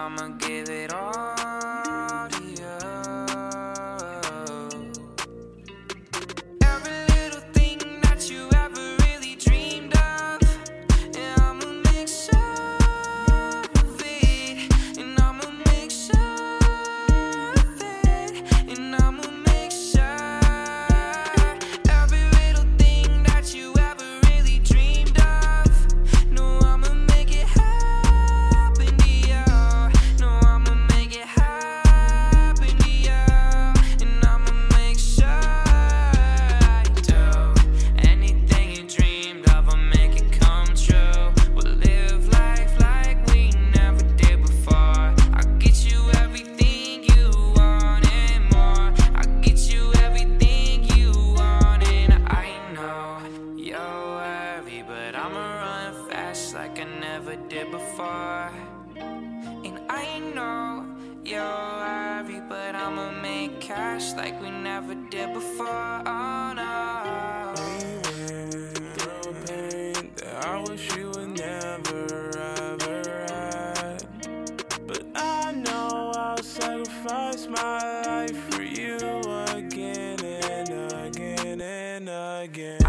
I'ma did before. And I know you're worried, but I'ma make cash like we never did before. Oh no. Pain that I wish you would never ever had. But I know I'll sacrifice my life for you again and again and again.